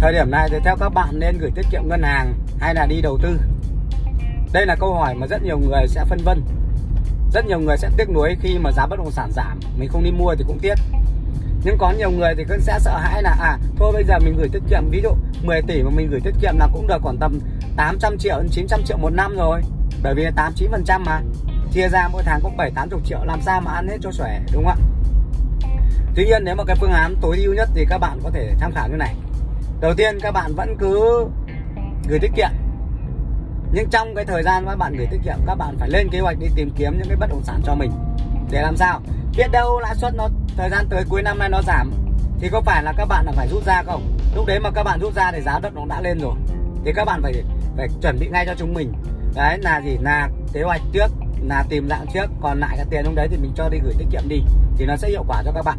thời điểm này thì theo các bạn nên gửi tiết kiệm ngân hàng hay là đi đầu tư. Đây là câu hỏi mà rất nhiều người sẽ phân vân. Rất nhiều người sẽ tiếc nuối khi mà giá bất động sản giảm. Mình không đi mua thì cũng tiếc. Nhưng có nhiều người thì cũng sẽ sợ hãi là à thôi bây giờ mình gửi tiết kiệm, ví dụ 10 tỷ mà mình gửi tiết kiệm là cũng được khoảng tầm 800 triệu đến 900 triệu một năm rồi. Bởi vì là 8 9 phần trăm mà. Chia ra mỗi tháng cũng 7 80 triệu, làm sao mà ăn hết cho khỏe, đúng không ạ? Tuy nhiên nếu mà cái phương án tối ưu nhất thì các bạn có thể tham khảo như này. Đầu tiên các bạn vẫn cứ gửi tiết kiệm. Nhưng trong cái thời gian các bạn gửi tiết kiệm, Các bạn phải lên kế hoạch đi tìm kiếm những cái bất động sản cho mình. Để làm sao? Biết đâu lãi suất nó, thời gian tới cuối năm nay nó giảm. Thì có phải là các bạn là phải rút ra không? Lúc đấy mà các bạn rút ra thì giá đất nó đã lên rồi. Thì các bạn phải phải chuẩn bị ngay cho chúng mình. Đấy, là gì? Là kế hoạch trước, là tìm dạng trước. Còn lại cái tiền lúc đấy thì mình cho đi gửi tiết kiệm đi. Thì nó sẽ hiệu quả cho các bạn.